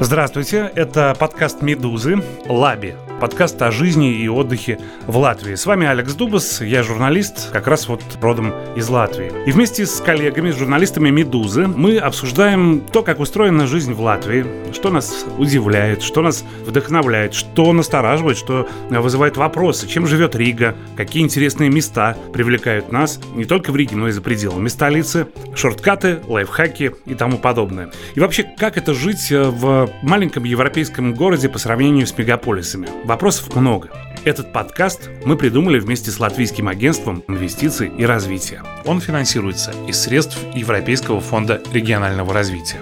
Здравствуйте, это подкаст «Медузы» «Лаби» подкаст о жизни и отдыхе в Латвии. С вами Алекс Дубас, я журналист, как раз вот родом из Латвии. И вместе с коллегами, с журналистами «Медузы» мы обсуждаем то, как устроена жизнь в Латвии, что нас удивляет, что нас вдохновляет, что настораживает, что вызывает вопросы, чем живет Рига, какие интересные места привлекают нас не только в Риге, но и за пределами столицы, шорткаты, лайфхаки и тому подобное. И вообще, как это жить в маленьком европейском городе по сравнению с мегаполисами? Вопросов много. Этот подкаст мы придумали вместе с Латвийским агентством инвестиций и развития. Он финансируется из средств Европейского фонда регионального развития.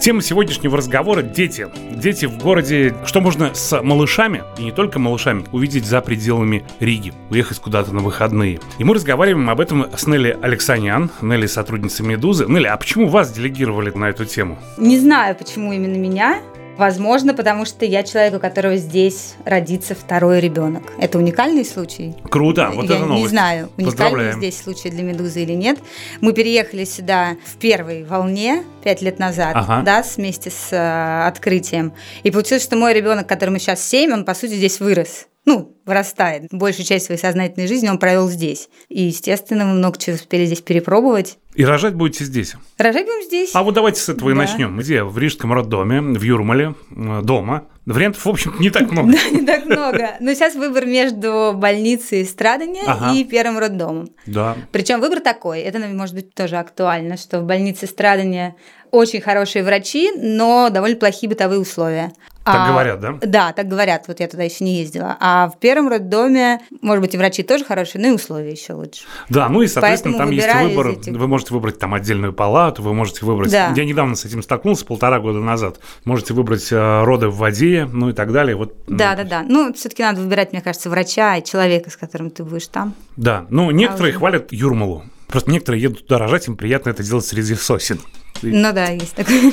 Тема сегодняшнего разговора – дети. Дети в городе. Что можно с малышами, и не только малышами, увидеть за пределами Риги, уехать куда-то на выходные. И мы разговариваем об этом с Нелли Алексанян. Нелли – сотрудница «Медузы». Нелли, а почему вас делегировали на эту тему? Не знаю, почему именно меня. Возможно, потому что я человек, у которого здесь родится второй ребенок. Это уникальный случай? Круто, вот я это новость. не знаю, уникальный здесь случай для «Медузы» или нет. Мы переехали сюда в первой волне пять лет назад, ага. да, вместе с э, открытием. И получилось, что мой ребенок, которому сейчас 7, он, по сути, здесь вырос ну, вырастает. Большую часть своей сознательной жизни он провел здесь. И, естественно, мы много чего успели здесь перепробовать. И рожать будете здесь? Рожать будем здесь. А вот давайте с этого да. и начнем. Где? В Рижском роддоме, в Юрмале, э, дома. Вариантов, в общем, не так много. Да, не так много. Но сейчас выбор между больницей страдания ага. и первым роддомом. Да. Причем выбор такой, это, может быть, тоже актуально, что в больнице страдания очень хорошие врачи, но довольно плохие бытовые условия. Так а, говорят, да? Да, так говорят. Вот я туда еще не ездила. А в первом роддоме, может быть, и врачи тоже хорошие, но и условия еще лучше. Да, ну и, соответственно, Поэтому там есть выбор. Этих... Вы можете выбрать там отдельную палату, вы можете выбрать... Да. Я недавно с этим столкнулся, полтора года назад. Можете выбрать э, роды в воде, ну и так далее. Вот, да, ну, да, да. Ну, все-таки надо выбирать, мне кажется, врача и человека, с которым ты будешь там. Да, ну, некоторые а хвалят Юрмалу. Просто некоторые едут туда рожать, им приятно это делать среди сосен. Ну да, есть такое.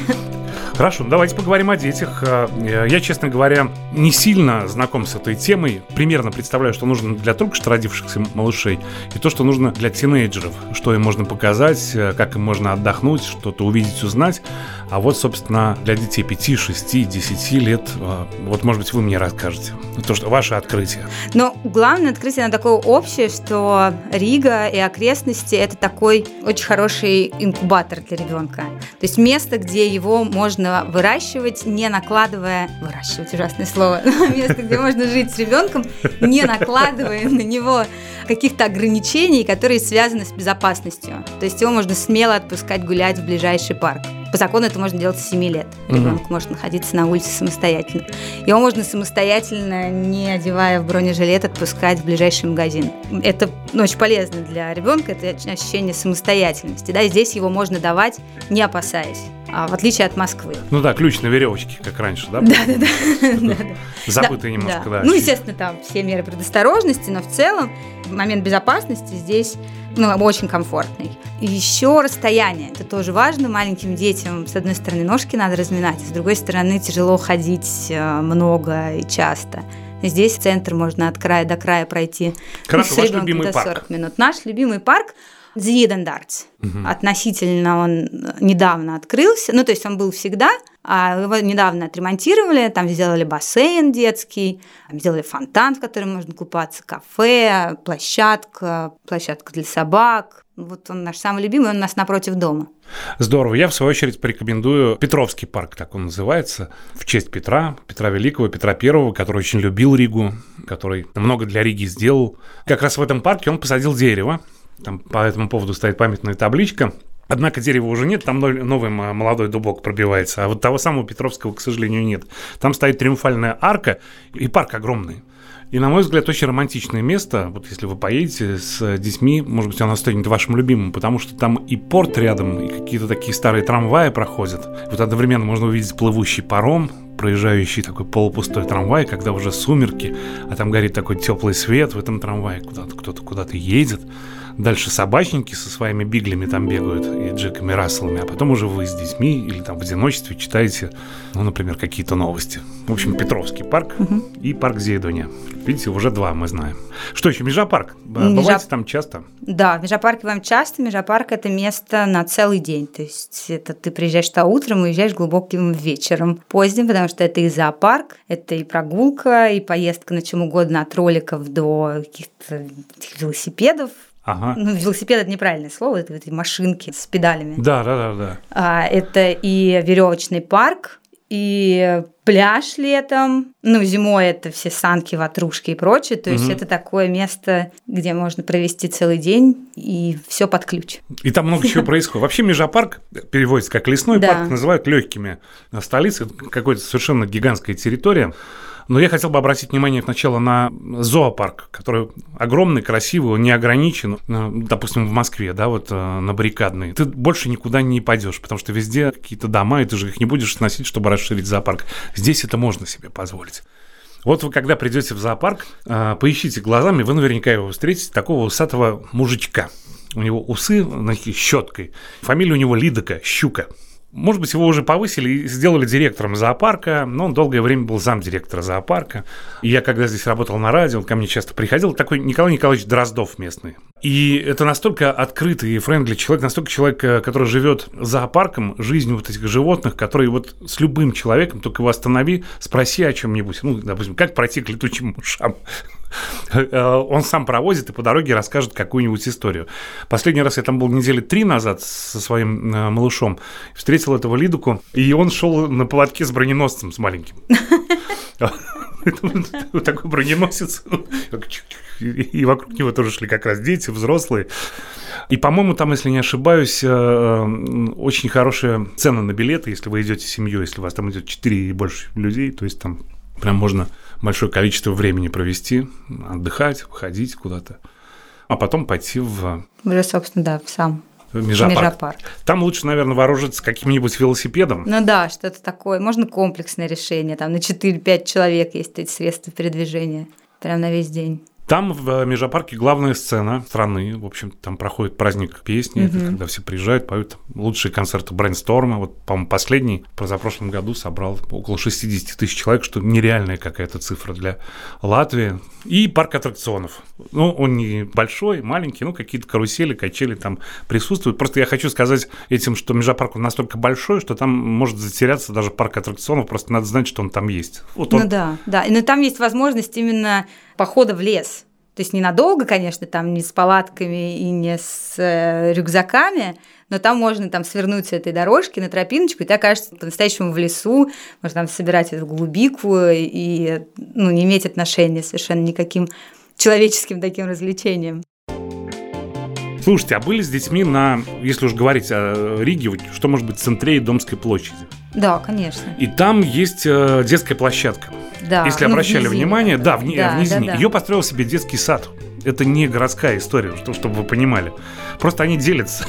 Хорошо, ну давайте поговорим о детях. Э, я, честно говоря, не сильно знаком с этой темой. Примерно представляю, что нужно для только что родившихся малышей и то, что нужно для тинейджеров. Что им можно показать, э, как им можно отдохнуть, что-то увидеть, узнать. А вот, собственно, для детей 5, 6, 10 лет, э, вот, может быть, вы мне расскажете. То, что ваше открытие. Но главное открытие, оно такое общее, что Рига и окрестности – это такой очень хороший инкубатор для ребенка. То есть место, где его можно выращивать, не накладывая... Выращивать – ужасное слово. Место, где можно жить с ребенком, не накладывая на него каких-то ограничений, которые связаны с безопасностью. То есть его можно смело отпускать гулять в ближайший парк. По закону это можно делать с 7 лет. Ребенок mm-hmm. может находиться на улице самостоятельно. Его можно самостоятельно, не одевая в бронежилет, отпускать в ближайший магазин. Это ну, очень полезно для ребенка, это ощущение самостоятельности. Да? Здесь его можно давать, не опасаясь а в отличие от Москвы. Ну да, ключ на веревочке, как раньше, да? Да, да, да. Забытый немножко, да. Ну, естественно, там все меры предосторожности, но в целом момент безопасности здесь ну, очень комфортный. Еще расстояние. Это тоже важно. Маленьким детям, с одной стороны, ножки надо разминать, а с другой стороны, тяжело ходить э, много и часто. Здесь центр можно от края до края пройти. Хорошо, ну, ваш любимый парк. 40 минут. Наш любимый парк Зидендарц. Угу. Относительно он недавно открылся. Ну, то есть он был всегда, а его недавно отремонтировали. Там сделали бассейн детский, сделали фонтан, в котором можно купаться, кафе, площадка, площадка для собак. Вот он наш самый любимый, он у нас напротив дома. Здорово. Я, в свою очередь, порекомендую Петровский парк, так он называется, в честь Петра, Петра Великого, Петра Первого, который очень любил Ригу, который много для Риги сделал. Как раз в этом парке он посадил дерево, там по этому поводу стоит памятная табличка. Однако дерева уже нет, там новый молодой дубок пробивается, а вот того самого Петровского, к сожалению, нет. Там стоит триумфальная арка, и парк огромный. И, на мой взгляд, очень романтичное место. Вот если вы поедете с детьми, может быть, оно станет вашим любимым, потому что там и порт рядом, и какие-то такие старые трамваи проходят. Вот одновременно можно увидеть плывущий паром, проезжающий такой полупустой трамвай, когда уже сумерки, а там горит такой теплый свет в этом трамвае, куда-то кто-то куда-то едет Дальше собачники со своими биглями там бегают и Джеками Расселами, а потом уже вы с детьми или там в одиночестве читаете, ну, например, какие-то новости. В общем, Петровский парк угу. и парк Зейдония. Видите, уже два мы знаем. Что еще? Межапарк. Межа... Бываете там часто? Да, в Межапарке бываем часто. Межапарк – это место на целый день. То есть это ты приезжаешь туда утром и уезжаешь глубоким вечером, поздним, потому что это и зоопарк, это и прогулка, и поездка на чем угодно от роликов до каких-то велосипедов, Ага. Ну, велосипед это неправильное слово, это эти машинки с педалями. Да, да, да, да. А, это и веревочный парк, и пляж летом, ну, зимой это все санки, ватрушки и прочее, то есть угу. это такое место, где можно провести целый день и все под ключ. И там много чего происходит. Вообще Межапарк переводится как лесной парк, называют легкими. Столица какой-то совершенно гигантская территория. Но я хотел бы обратить внимание сначала на зоопарк, который огромный, красивый, он не ограничен. Э, допустим, в Москве, да, вот э, на баррикадной. Ты больше никуда не пойдешь, потому что везде какие-то дома, и ты же их не будешь сносить, чтобы расширить зоопарк. Здесь это можно себе позволить. Вот вы когда придете в зоопарк, э, поищите глазами, вы наверняка его встретите, такого усатого мужичка. У него усы щеткой. Фамилия у него Лидока, Щука. Может быть, его уже повысили и сделали директором зоопарка, но он долгое время был замдиректора зоопарка. И я, когда здесь работал на радио, он ко мне часто приходил, такой Николай Николаевич Дроздов местный. И это настолько открытый и френдли человек, настолько человек, э, который живет зоопарком, жизнью вот этих животных, который вот с любым человеком, только его останови, спроси о чем-нибудь. Ну, допустим, как пройти к летучим мышам? Э, он сам провозит и по дороге расскажет какую-нибудь историю. Последний раз я там был недели три назад со своим э, малышом, встретил этого Лидуку, и он шел на поводке с броненосцем, с маленьким. Такой броненосец. И вокруг него тоже шли как раз дети, взрослые. И, по-моему, там, если не ошибаюсь, э, очень хорошая цена на билеты, если вы идете семьей, если у вас там идет 4 и больше людей, то есть там прям можно большое количество времени провести, отдыхать, ходить куда-то, а потом пойти в... Уже, собственно, да, в сам Межапарк. Межапарк. Там лучше, наверное, вооружиться каким-нибудь велосипедом. Ну да, что-то такое. Можно комплексное решение. Там на 4-5 человек есть эти средства передвижения. Прям на весь день. Там в э, Межапарке главная сцена страны. В общем, там проходит праздник песни, mm-hmm. это когда все приезжают, поют лучшие концерты Брейнсторма. Вот, по-моему, последний позапрошлом году собрал около 60 тысяч человек, что нереальная какая-то цифра для Латвии. И парк аттракционов. Ну, он не большой, маленький, ну, какие-то карусели, качели там присутствуют. Просто я хочу сказать этим, что Межапарк настолько большой, что там может затеряться даже парк аттракционов, просто надо знать, что он там есть. Вот он... Ну да, да. Но там есть возможность именно похода в лес. То есть ненадолго, конечно, там не с палатками и не с э, рюкзаками, но там можно там свернуть с этой дорожки на тропиночку, и ты окажешься по-настоящему в лесу, можно там собирать эту голубику и ну, не иметь отношения совершенно никаким человеческим таким развлечением. Слушайте, а были с детьми на, если уж говорить о Риге, что может быть в центре и Домской площади? Да, конечно. И там есть э, детская площадка. Да. Если ну, обращали внимание, да, в, да, в низине. Да, да. Ее построил себе детский сад. Это не городская история, чтобы вы понимали. Просто они делятся.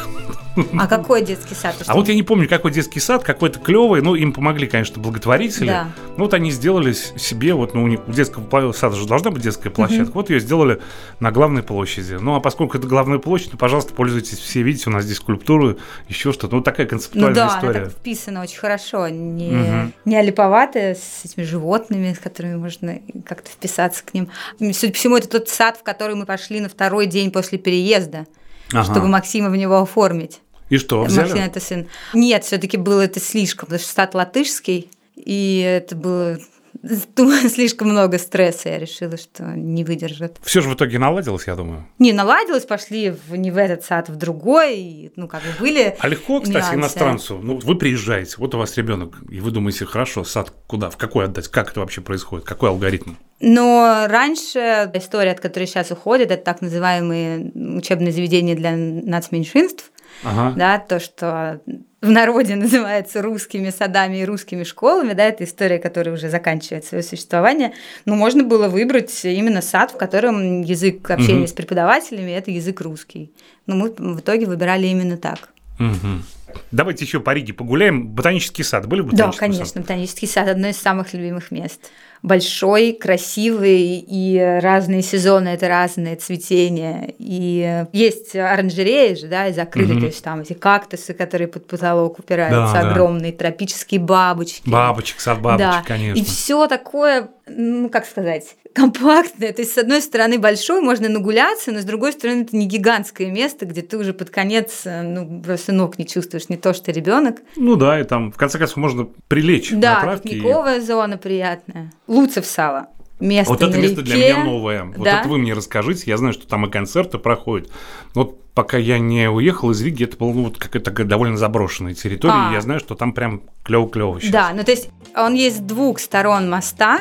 А какой детский сад? А вот я не помню, какой детский сад, какой-то клевый. Ну, им помогли, конечно, благотворители. Да. Ну, вот они сделали себе, вот, ну, у них у детского сада же должна быть детская площадка. Вот ее сделали на главной площади. Ну, а поскольку это главная площадь, ну, пожалуйста, пользуйтесь все. Видите, у нас здесь скульптуры, еще что-то. Ну, такая концептуальная ну, да, история. Да, вписано очень хорошо. Не, угу. не олиповатая, с этими животными, с которыми можно как-то вписаться к ним. Судя по всему, это тот сад, в который мы пошли на второй день после переезда. Ага. чтобы Максима в него оформить. И что, взяли? Максим это сын. Нет, все таки было это слишком, потому что штат латышский, и это было слишком много стресса, я решила, что не выдержит. Все же в итоге наладилось, я думаю. Не, наладилось, пошли в, не в этот сад, в другой, и, ну, как бы были А легко, кстати, нюансы. иностранцу, ну, вы приезжаете, вот у вас ребенок, и вы думаете, хорошо, сад куда, в какой отдать, как это вообще происходит, какой алгоритм? Но раньше история, от которой сейчас уходит, это так называемые учебные заведения для нацменьшинств, ага. да, то, что в народе называется русскими садами и русскими школами, да, это история, которая уже заканчивает свое существование, но можно было выбрать именно сад, в котором язык общения угу. с преподавателями – это язык русский. Но мы в итоге выбирали именно так. Угу. Давайте еще по Риге погуляем. Ботанический сад. Были ботанический Да, конечно, сад? ботанический сад – одно из самых любимых мест. Большой, красивый, и разные сезоны это разные цветения. И есть оранжереи же, да, и закрыты, mm-hmm. то есть там эти кактусы, которые под потолок упираются, да, огромные да. тропические бабочки. Бабочек, сад бабочек, да. конечно. И все такое, ну, как сказать, компактное. То есть, с одной стороны, большой, можно нагуляться, но с другой стороны, это не гигантское место, где ты уже под конец ну, просто ног не чувствуешь, не то что ребенок. Ну да, и там, в конце концов, можно прилечь да, на пикниковая и... зона приятная. Луцев сало. Место вот это место реке. для меня новое. Вот да? это вы мне расскажите. Я знаю, что там и концерты проходят. Вот пока я не уехал из Риги, это была ну, вот какая-то довольно заброшенная территория. А. Я знаю, что там прям клево-клево сейчас. Да, ну то есть он есть с двух сторон моста,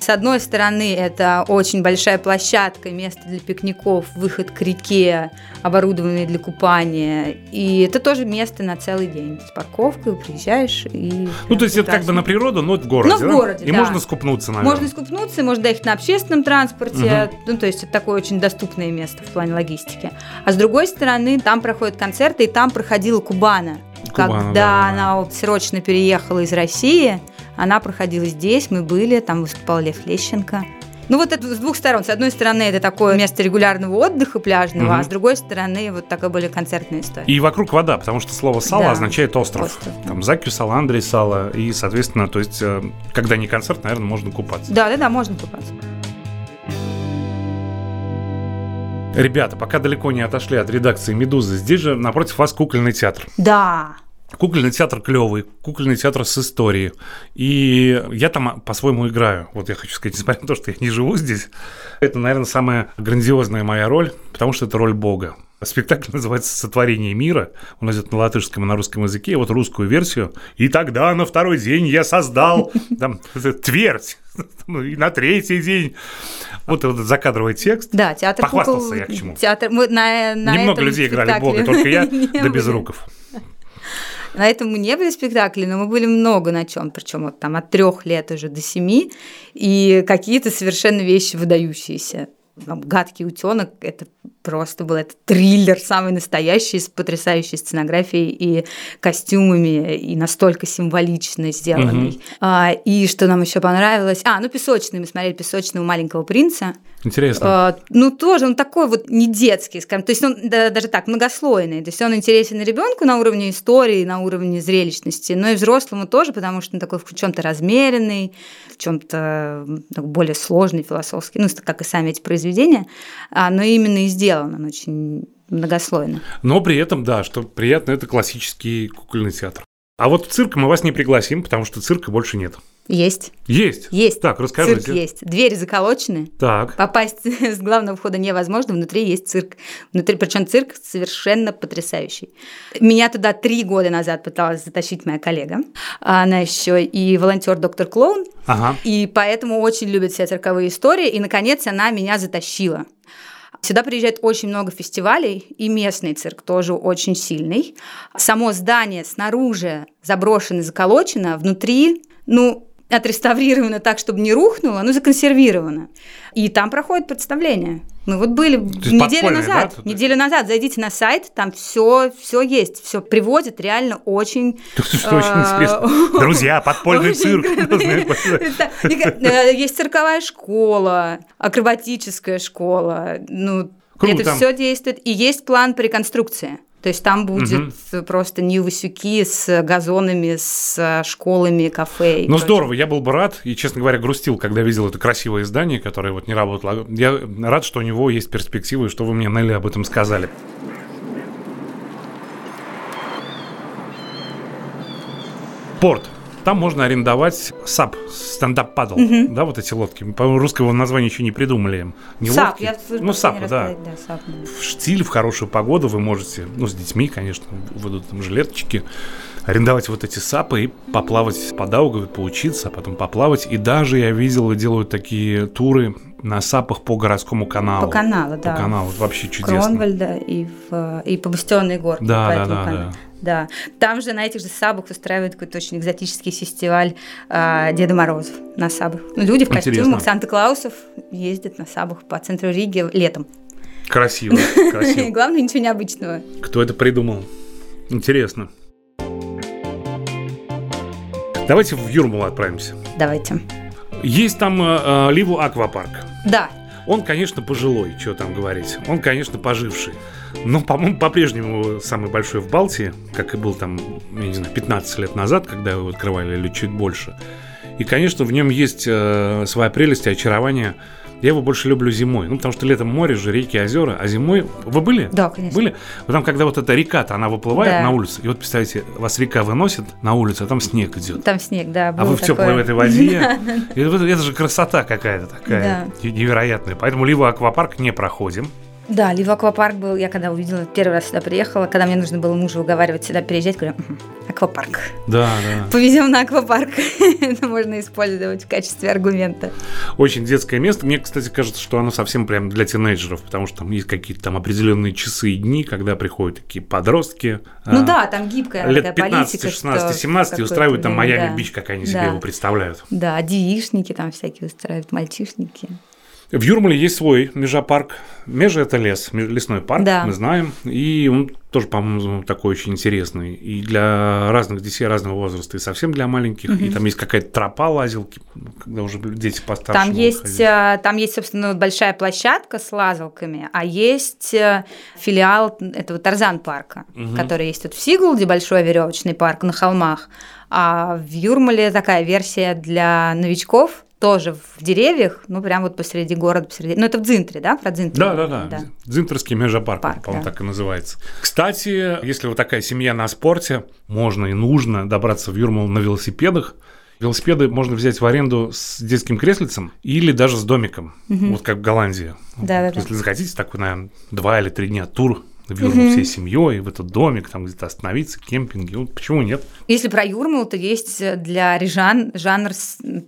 с одной стороны, это очень большая площадка, место для пикников, выход к реке, оборудованный для купания. И это тоже место на целый день. С парковкой приезжаешь и... Ну, то есть это как бы на природу, но в городе, Но в городе, И да. можно скупнуться, наверное. Можно скупнуться, можно доехать на общественном транспорте. Угу. Ну, то есть это такое очень доступное место в плане логистики. А с другой стороны, там проходят концерты, и там проходила Кубана. Кубана когда да. она срочно переехала из России, она проходила здесь, мы были, там выступал Лев Лещенко. Ну вот это с двух сторон. С одной стороны, это такое место регулярного отдыха пляжного, угу. а с другой стороны, вот такая более концертная история. И вокруг вода, потому что слово «сало» да. означает остров. остров. Там Закью, Сало, Андрей, Сало. И, соответственно, то есть, э, когда не концерт, наверное, можно купаться. Да, да, да, можно купаться. Ребята, пока далеко не отошли от редакции «Медузы», здесь же напротив вас кукольный театр. Да. Кукольный театр клевый, кукольный театр с историей. И я там по-своему играю. Вот я хочу сказать, несмотря на то, что я не живу здесь, это, наверное, самая грандиозная моя роль, потому что это роль Бога. Спектакль называется «Сотворение мира». Он идет на латышском и на русском языке. Вот русскую версию. И тогда на второй день я создал там, твердь. И на третий день. Вот этот закадровый текст. Да, театр Похвастался кукол... я к чему. Театр... Мы на, на Немного людей играли Бога, только я, да без руков. На этом мы не были спектакли, но мы были много на чем, причем вот там от трех лет уже до семи, и какие-то совершенно вещи выдающиеся. Там, гадкий утенок это просто был это триллер самый настоящий с потрясающей сценографией и костюмами и настолько символично сделанный. Угу. А, и что нам еще понравилось? А, ну песочный мы смотрели песочного маленького принца. Интересно. А, ну тоже он такой вот не детский, скажем, то есть он да, даже так многослойный, то есть он интересен ребенку на уровне истории, на уровне зрелищности, но и взрослому тоже, потому что он такой в чем-то размеренный, в чем-то более сложный философский, ну как и сами эти произведения, а, но именно и сделан сделан, он очень многослойно. Но при этом, да, что приятно, это классический кукольный театр. А вот в цирк мы вас не пригласим, потому что цирка больше нет. Есть. Есть? Есть. Так, расскажите. Цирк есть. Двери заколочены. Так. Попасть с главного входа невозможно, внутри есть цирк. Внутри, причем цирк совершенно потрясающий. Меня туда три года назад пыталась затащить моя коллега. Она еще и волонтер доктор Клоун. Ага. И поэтому очень любит все цирковые истории. И, наконец, она меня затащила. Сюда приезжает очень много фестивалей, и местный цирк тоже очень сильный. Само здание снаружи заброшено, заколочено, внутри, ну, отреставрировано так, чтобы не рухнуло, но законсервировано. И там проходит представление. Мы вот были неделю назад. Да, неделю назад зайдите на сайт, там все, все есть, все приводит реально очень. Что очень интересно. Друзья, подпольный цирк. Э, есть цирковая школа, акробатическая школа. Ну, это все действует. И есть план по реконструкции. То есть там будет угу. просто не высюки с газонами, с школами, кафе. Ну здорово, я был бы рад и, честно говоря, грустил, когда видел это красивое здание, которое вот не работало. Я рад, что у него есть перспективы, что вы мне, Нелли, об этом сказали. Порт. Там можно арендовать САП, stand up paddle, угу. да, вот эти лодки. По-моему, русского названия еще не придумали. Не САП, лодки. я ну, САП, да. да САП. В штиль, в хорошую погоду вы можете, ну, с детьми, конечно, выйдут там жилеточки, арендовать вот эти САПы и поплавать по Даугаве, поучиться, а потом поплавать. И даже я видел, делают такие туры на САПах по городскому каналу. По каналу, да. По каналу, вообще чудесно. Кронвальда и, в, и по Бастионной горке. Да, да, да, да. Да, там же на этих же САПах устраивают какой-то очень экзотический фестиваль э, Деда Морозов на сабах. Ну, люди в костюмах Санта-Клаусов ездят на сабах по центру Риги летом. Красиво, красиво. Главное, ничего необычного. Кто это придумал? Интересно. Давайте в Юрмалу отправимся. Давайте. Есть там э, э, Ливу Аквапарк. Да. Он, конечно, пожилой, что там говорить. Он, конечно, поживший. Но, по-моему, по-прежнему самый большой в Балтии, как и был там, я не знаю, 15 лет назад, когда его открывали, или чуть больше. И, конечно, в нем есть э, своя прелесть и очарование – я его больше люблю зимой. Ну, потому что летом море же, реки, озера. А зимой... Вы были? Да, конечно. Были? Потом, когда вот эта река-то, она выплывает Да. на улицу. И вот, представьте, вас река выносит на улицу, а там снег идет. Там снег, да. А вы в теплой в этой воде. Это же красота какая-то такая невероятная. Поэтому либо аквапарк не проходим. Да, Лива аквапарк был, я когда увидела, первый раз сюда приехала, когда мне нужно было мужа уговаривать сюда переезжать, говорю, «Мгм, аквапарк. Да, да. Повезем на аквапарк. Это можно использовать в качестве аргумента. Очень детское место. Мне, кстати, кажется, что оно совсем прям для тинейджеров, потому что там есть какие-то там определенные часы и дни, когда приходят такие подростки. Ну а, да, там гибкая Лет такая 15, политика. 16, что 17 и устраивают там время, Майами да. Как они себе Да. его представляют. Да, девишники там всякие устраивают, мальчишники. В Юрмале есть свой межапарк. Межа – это лес, лесной парк, Да. мы знаем. И он тоже, по-моему, такой очень интересный. И для разных детей разного возраста, и совсем для маленьких. И там есть какая-то тропа лазилки, когда уже дети постарше Там есть, ходить. э, там есть, собственно, большая площадка с лазалками, а есть э, филиал этого Тарзан парка, который есть тут в Сигулде, большой веревочный парк на холмах, а в Юрмале такая версия для новичков, тоже в деревьях, ну, прям вот посреди города, посреди... Ну, это в Дзинтре, да, про Дзинтре? Да, да, да. Дзинтерский межапарк, Парк, по-моему, да. так и называется. Кстати, если вот такая семья на спорте, можно и нужно добраться в Юрмал на велосипедах. Велосипеды можно взять в аренду с детским креслицем или даже с домиком, вот как в Голландии. Да-да-да. Если захотите, такой, наверное, два или три дня тур в Юрмал всей семьей, в этот домик, там где-то остановиться, кемпинги. Вот почему нет? Если про Юрмалу, то есть для рижан жанр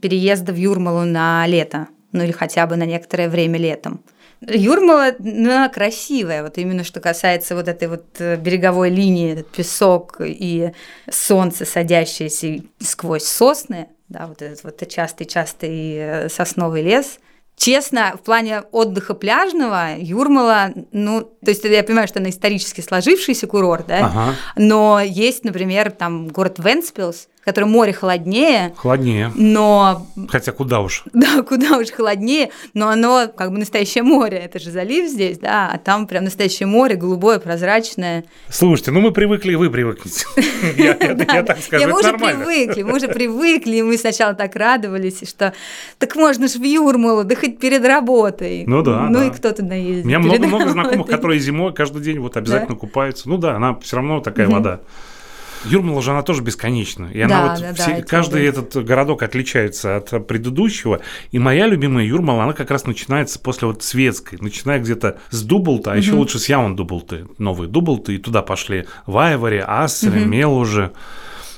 переезда в Юрмалу на лето, ну или хотя бы на некоторое время летом. Юрмала ну, она красивая, вот именно что касается вот этой вот э, береговой линии, этот песок и солнце, садящееся сквозь сосны, да, вот этот вот частый-частый э, сосновый лес. Честно, в плане отдыха пляжного Юрмала, ну, то есть я понимаю, что она исторически сложившийся курорт, да, Ага. но есть, например, там город Венспилс, в котором море холоднее, Холоднее. но Хотя куда уж. да, куда уж холоднее, но оно как бы настоящее море, это же залив здесь, да, а там прям настоящее море, голубое, прозрачное. Слушайте, ну мы привыкли, и вы привыкнете. Я так скажу, мы уже привыкли, мы уже привыкли, и мы сначала так радовались, что так можно ж в Юрмалу, да хоть перед работой. Ну да, Ну и кто туда ездит? У меня много-много знакомых, которые зимой каждый день вот обязательно купаются. Ну да, она все равно такая вода. Юрмала же она тоже бесконечна. И она Да, вот да, все- да, каждый этот городок отличается от предыдущего. И моя любимая Юрмала, она как раз начинается после вот светской, начиная где-то с Дублта, а еще лучше с Яун Дублты, новые Дублты, и туда пошли Вайвари, Ассери, Мелужи.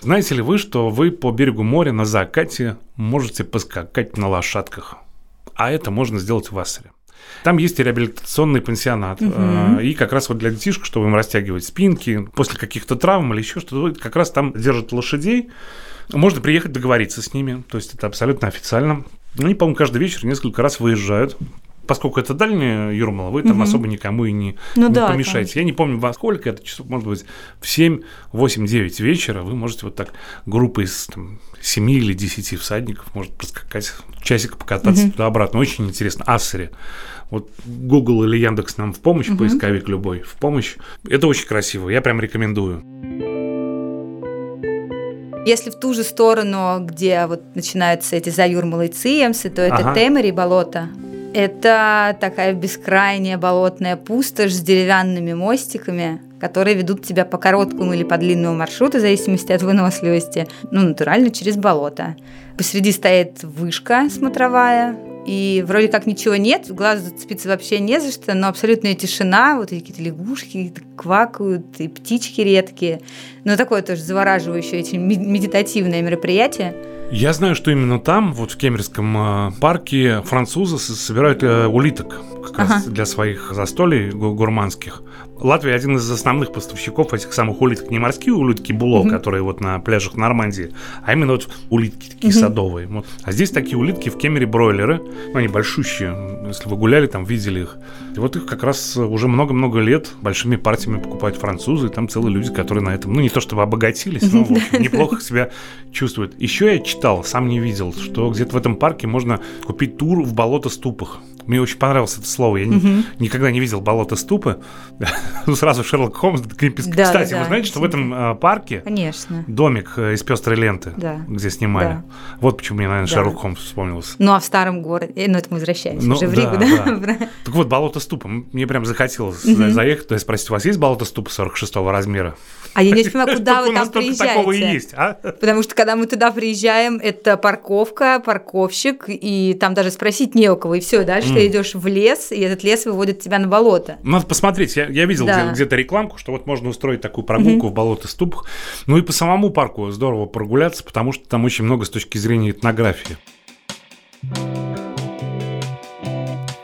Знаете ли вы, что вы по берегу моря на закате можете поскакать на лошадках? А это можно сделать в Ассере. Там есть реабилитационный пансионат. э, И как раз вот для детишек, чтобы им растягивать спинки после каких-то травм или еще что-то, как раз там держат лошадей. Можно приехать договориться с ними. То есть это абсолютно официально. Они, по-моему, каждый вечер несколько раз выезжают. Поскольку это дальняя Юрмала, вы там особо никому и не, Ну не да, помешаете. Я не помню, во сколько это часов, может быть, в 7, 8, 9 вечера вы можете вот так группой из там, 7 или 10 всадников может проскакать, часик покататься туда-обратно. Очень интересно. Ассери. Вот Google или Яндекс нам в помощь, поисковик любой, в помощь. Это очень красиво, я прям рекомендую. Если в ту же сторону, где вот начинаются эти заюрмалы и циемсы, то это Ага. Темери болото. Это такая бескрайняя болотная пустошь с деревянными мостиками, которые ведут тебя по короткому или по длинному маршруту, в зависимости от выносливости, ну, натурально через болото. Посреди стоит вышка смотровая, и вроде как ничего нет, глаз зацепиться вообще не за что, но абсолютная тишина, вот какие-то лягушки квакают, и птички редкие. Но такое тоже завораживающее, очень медитативное мероприятие. Я знаю, что именно там, вот в Кемеровском э, парке, французы собирают э, улиток как раз Ага. для своих застолий гу- гурманских. Латвия один из основных поставщиков этих самых улиток. Не морские улитки Було, mm-hmm. которые вот на пляжах Нормандии, а именно вот улитки такие mm-hmm. садовые. Вот. А здесь такие улитки в Кемере бройлеры. Ну, они большущие. Если вы гуляли, там видели их. И вот их как раз уже много-много лет большими партиями покупают французы. И там целые люди, которые на этом, ну, не то чтобы обогатились, но в общем, неплохо себя чувствуют. Еще я читал, сам не видел, что где-то в этом парке можно купить тур в болото-ступах. Мне очень понравилось это слово. Я угу. ни, никогда не видел болото ступы. ну, сразу Шерлок Холмс. Да, Кстати, да, вы знаете, что в этом э, парке Конечно. домик э, из пестрой ленты, да. где снимали. Да. Вот почему мне, наверное, да. Шерлок Холмс вспомнился. Ну, а в старом городе, э, ну, это мы возвращаемся ну, уже в Ригу, да? да? так вот, болото ступа. Мне прям захотелось угу. заехать, то есть спросить, у вас есть болото ступа 46 размера? А я не понимаю, куда вы там приезжаете. такого и есть, а? Потому что, когда мы туда приезжаем, это парковка, парковщик, и там даже спросить не у кого, и все, дальше mm. ты идешь в лес, и этот лес выводит тебя на болото. Надо посмотреть, я, я видел да. где-то рекламку, что вот можно устроить такую прогулку mm-hmm. в болото ступах. Ну и по самому парку здорово прогуляться, потому что там очень много с точки зрения этнографии.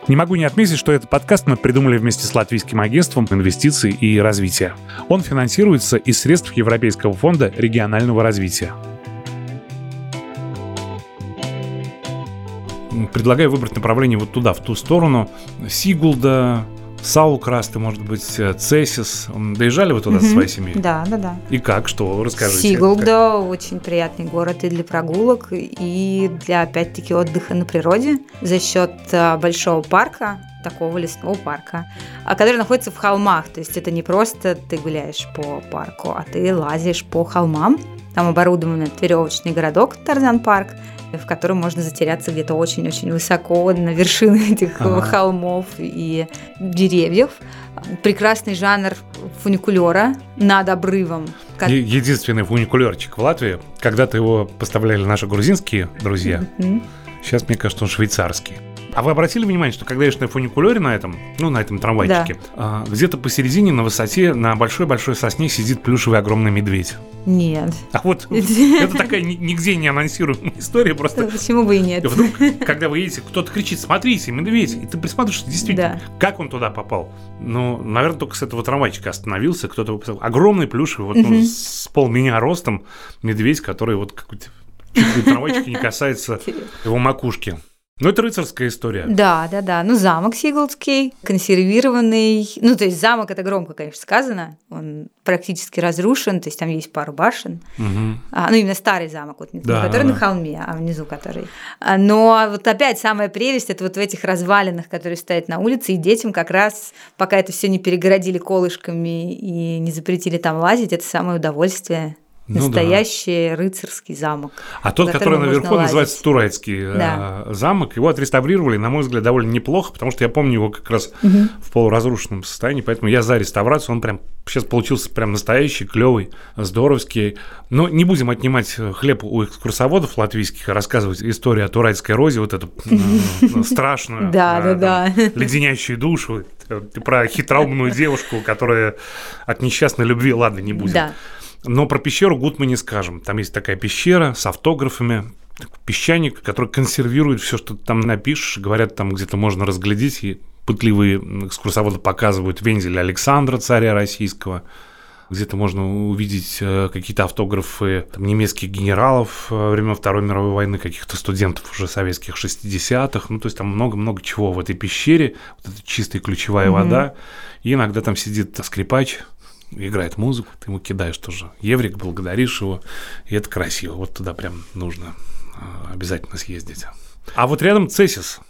Не могу не отметить, что этот подкаст мы придумали вместе с Латвийским агентством инвестиций и развития. Он финансируется из средств Европейского фонда регионального развития. Предлагаю выбрать направление вот туда, в ту сторону. Сигулда, Саукрасты, может быть, э, Цесис. Доезжали вы туда угу. со своей семьей? Да, да, да. И как? Что? Расскажите. Сигулда очень приятный город и для прогулок, и для, опять-таки, отдыха на природе за счет э, большого парка, такого лесного парка, а, который находится в холмах. То есть это не просто ты гуляешь по парку, а ты лазишь по холмам. Там оборудован веревочный городок Тарзан парк, в котором можно затеряться где-то очень-очень высоко на вершины этих ага. холмов и деревьев. Прекрасный жанр фуникулера над обрывом. Единственный фуникулерчик в Латвии. Когда-то его поставляли наши грузинские друзья. Mm-hmm. Сейчас, мне кажется, он швейцарский. А вы обратили внимание, что когда едешь на фуникулере на этом, ну, на этом трамвайчике, да. где-то посередине на высоте на большой-большой сосне сидит плюшевый огромный медведь? Нет. А вот это такая нигде не анонсируемая история, просто... Почему бы и нет? Вдруг, когда вы едете, кто-то кричит, смотрите, медведь, и ты присматриваешься, действительно, как он туда попал. Ну, наверное, только с этого трамвайчика остановился, кто-то выписал. Огромный плюшевый, вот ну, с пол меня ростом медведь, который вот какой-то трамвайчик не касается его макушки. Ну, это рыцарская история. Да, да, да. Ну, замок Сиглдский, консервированный. Ну, то есть замок, это громко, конечно, сказано. Он практически разрушен, то есть там есть пару башен. Угу. А, ну, именно старый замок, вот не да, который да. на холме, а внизу который. А, но вот опять самая прелесть это вот в этих развалинах, которые стоят на улице, и детям как раз, пока это все не перегородили колышками и не запретили там лазить, это самое удовольствие. Ну, Настоящий да. рыцарский замок. А тот, который наверху называется Турецкий э, да. замок, его отреставрировали, на мой взгляд, довольно неплохо, потому что я помню его как раз угу. в полуразрушенном состоянии, поэтому я за реставрацию. Он прям сейчас получился прям настоящий, клевый, здоровский. Но не будем отнимать хлеб у экскурсоводов латвийских, рассказывать историю о турецкой розе, вот эту э, страшную, э, леденящую душу, про хитроумную девушку, которая от несчастной любви, ладно, не будем. Но про пещеру Гуд мы не скажем. Там есть такая пещера с автографами, песчаник, который консервирует все, что ты там напишешь. Говорят, там где-то можно разглядеть, и пытливые экскурсоводы показывают вензель Александра, царя российского. Где-то можно увидеть э, какие-то автографы там, немецких генералов э, времен Второй мировой войны, каких-то студентов уже советских 60-х. Ну, то есть там много-много чего в этой пещере. Вот это чистая ключевая mm-hmm. вода. И иногда там сидит скрипач, играет музыку, ты ему кидаешь тоже еврик, благодаришь его, и это красиво. Вот туда прям нужно а, обязательно съездить. А вот рядом Цесис.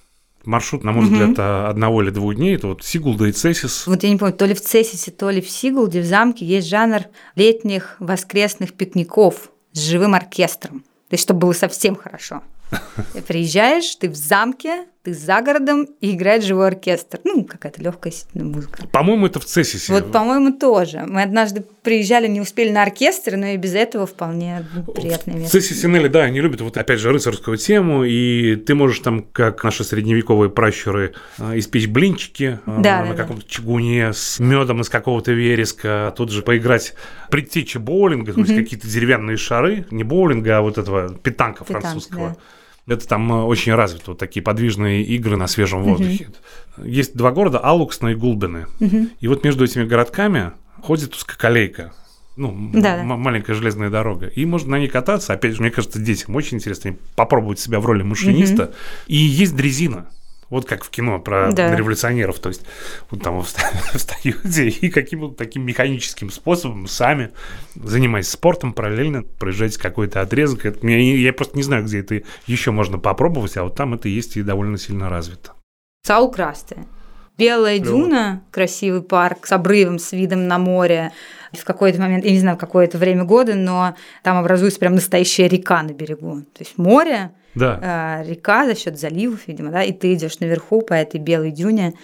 Маршрут, на мой угу. взгляд, одного или двух дней. Это вот Сигулда и Цесис. Вот я не помню, то ли в Цесисе, то ли в Сигулде, в замке есть жанр летних воскресных пикников с живым оркестром. То есть, чтобы было совсем хорошо. Ты приезжаешь, ты в замке, ты за городом и играет живой оркестр. Ну, какая-то легкая музыка. По-моему, это в Цессисе. Вот, по-моему, тоже. Мы однажды приезжали, не успели на оркестр, но и без этого вполне приятное место. В Цессисе Нелли, да, они любят вот опять же рыцарскую тему, и ты можешь там, как наши средневековые пращуры, а, испечь блинчики а, да, на да, каком-то да. чугуне с медом из какого-то вереска, а тут же поиграть предтечи боулинга, то есть какие-то деревянные шары, не боулинга, а вот этого питанка, питанк, французского. Да Это там э, очень развито, вот такие подвижные игры на свежем воздухе. Угу. Есть два города, Алуксна и Гулбины. Угу. И вот между этими городками ходит узкоколейка ну, да. маленькая железная дорога. И можно на ней кататься. Опять же, мне кажется, детям очень интересно попробовать себя в роли машиниста. Угу. И есть дрезина. Вот как в кино про да. революционеров. То есть вот там встаете и каким-то таким механическим способом сами, занимаясь спортом, параллельно проезжаете какой-то отрезок. Это, я, я просто не знаю, где это еще можно попробовать, а вот там это есть и довольно сильно развито. Саукрасты. Белая дюна, красивый парк с обрывом, с видом на море. В какой-то момент, я не знаю, в какое-то время года, но там образуется прям настоящая река на берегу. То есть море, да. э, река за счет заливов, видимо, да, и ты идешь наверху по этой белой дюне,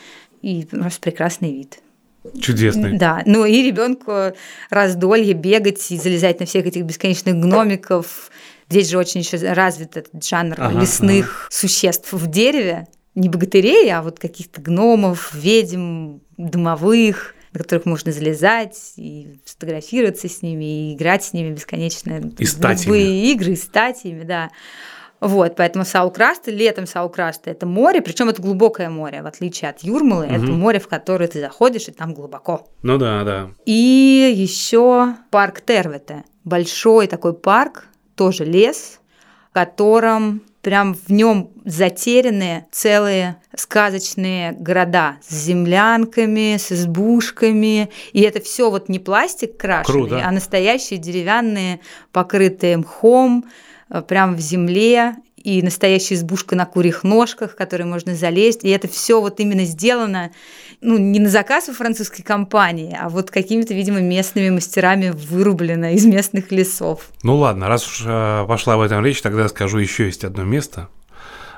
и просто прекрасный вид. Чудесный. Да, ну и ребенку раздолье, бегать и залезать на всех этих бесконечных гномиков. Здесь же очень еще развит этот жанр ага, лесных ага. существ в дереве не богатырей, а вот каких-то гномов, ведьм, домовых, на которых можно залезать и фотографироваться с ними, и играть с ними бесконечно. И стать Любые игры, и стать ими, да. Вот, поэтому Саукрасты, летом Саукрасты – это море, причем это глубокое море, в отличие от Юрмалы, угу. это море, в которое ты заходишь, и там глубоко. Ну да, да. И еще парк Тервете, большой такой парк, тоже лес, в котором прям в нем затеряны целые сказочные города с землянками, с избушками. И это все вот не пластик крашеный, Круто. а настоящие деревянные, покрытые мхом, э, прям в земле и настоящая избушка на курьих ножках, в которые можно залезть. И это все вот именно сделано ну, не на заказ у французской компании, а вот какими-то, видимо, местными мастерами вырублено из местных лесов. Ну ладно, раз уж э, пошла в этом речь, тогда скажу еще есть одно место.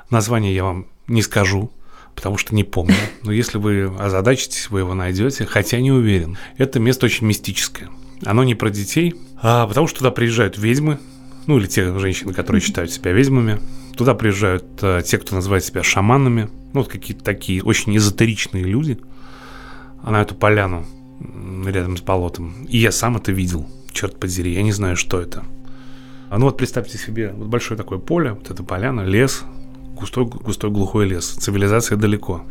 Название я вам не скажу, потому что не помню. Но если вы озадачитесь, вы его найдете, хотя не уверен. Это место очень мистическое. Оно не про детей, а потому что туда приезжают ведьмы, ну или те женщины, которые считают себя ведьмами. Туда приезжают а, те, кто называет себя шаманами, ну вот какие-то такие очень эзотеричные люди, а на эту поляну рядом с болотом. И я сам это видел, черт подери, я не знаю, что это. А ну вот представьте себе, вот большое такое поле, вот эта поляна, лес, густой, густой глухой лес, цивилизация далеко,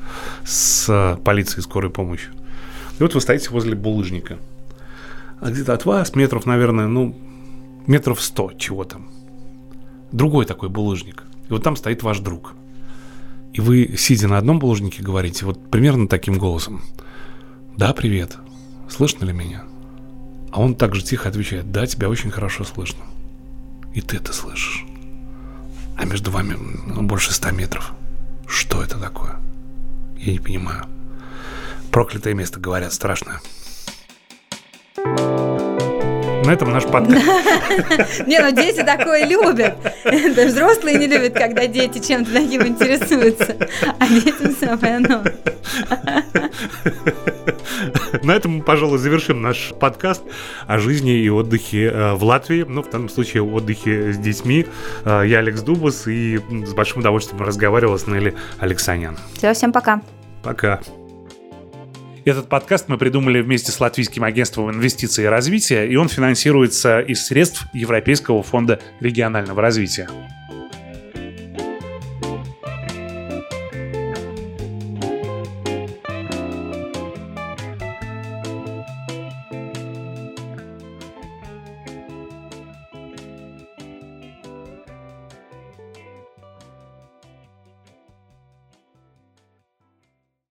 с полицией скорой помощи. И вот вы стоите возле булыжника. А где-то от вас метров, наверное, ну, метров сто чего там. Другой такой булыжник. И вот там стоит ваш друг. И вы, сидя на одном булыжнике, говорите вот примерно таким голосом. «Да, привет. Слышно ли меня?» А он также тихо отвечает «Да, тебя очень хорошо слышно». И ты это слышишь. А между вами ну, больше ста метров. Что это такое? Я не понимаю. Проклятое место, говорят, страшное. На этом наш подкаст. Не, ну дети такое любят. Взрослые не любят, когда дети чем-то таким интересуются. А детям самое оно. На этом, пожалуй, завершим наш подкаст о жизни и отдыхе э, в Латвии. Ну, в данном случае, отдыхе с детьми. Э, я Алекс Дубас и с большим удовольствием разговаривал с Нелли Алексаньян. Все, всем пока. Пока. Этот подкаст мы придумали вместе с Латвийским агентством инвестиций и развития, и он финансируется из средств Европейского фонда регионального развития.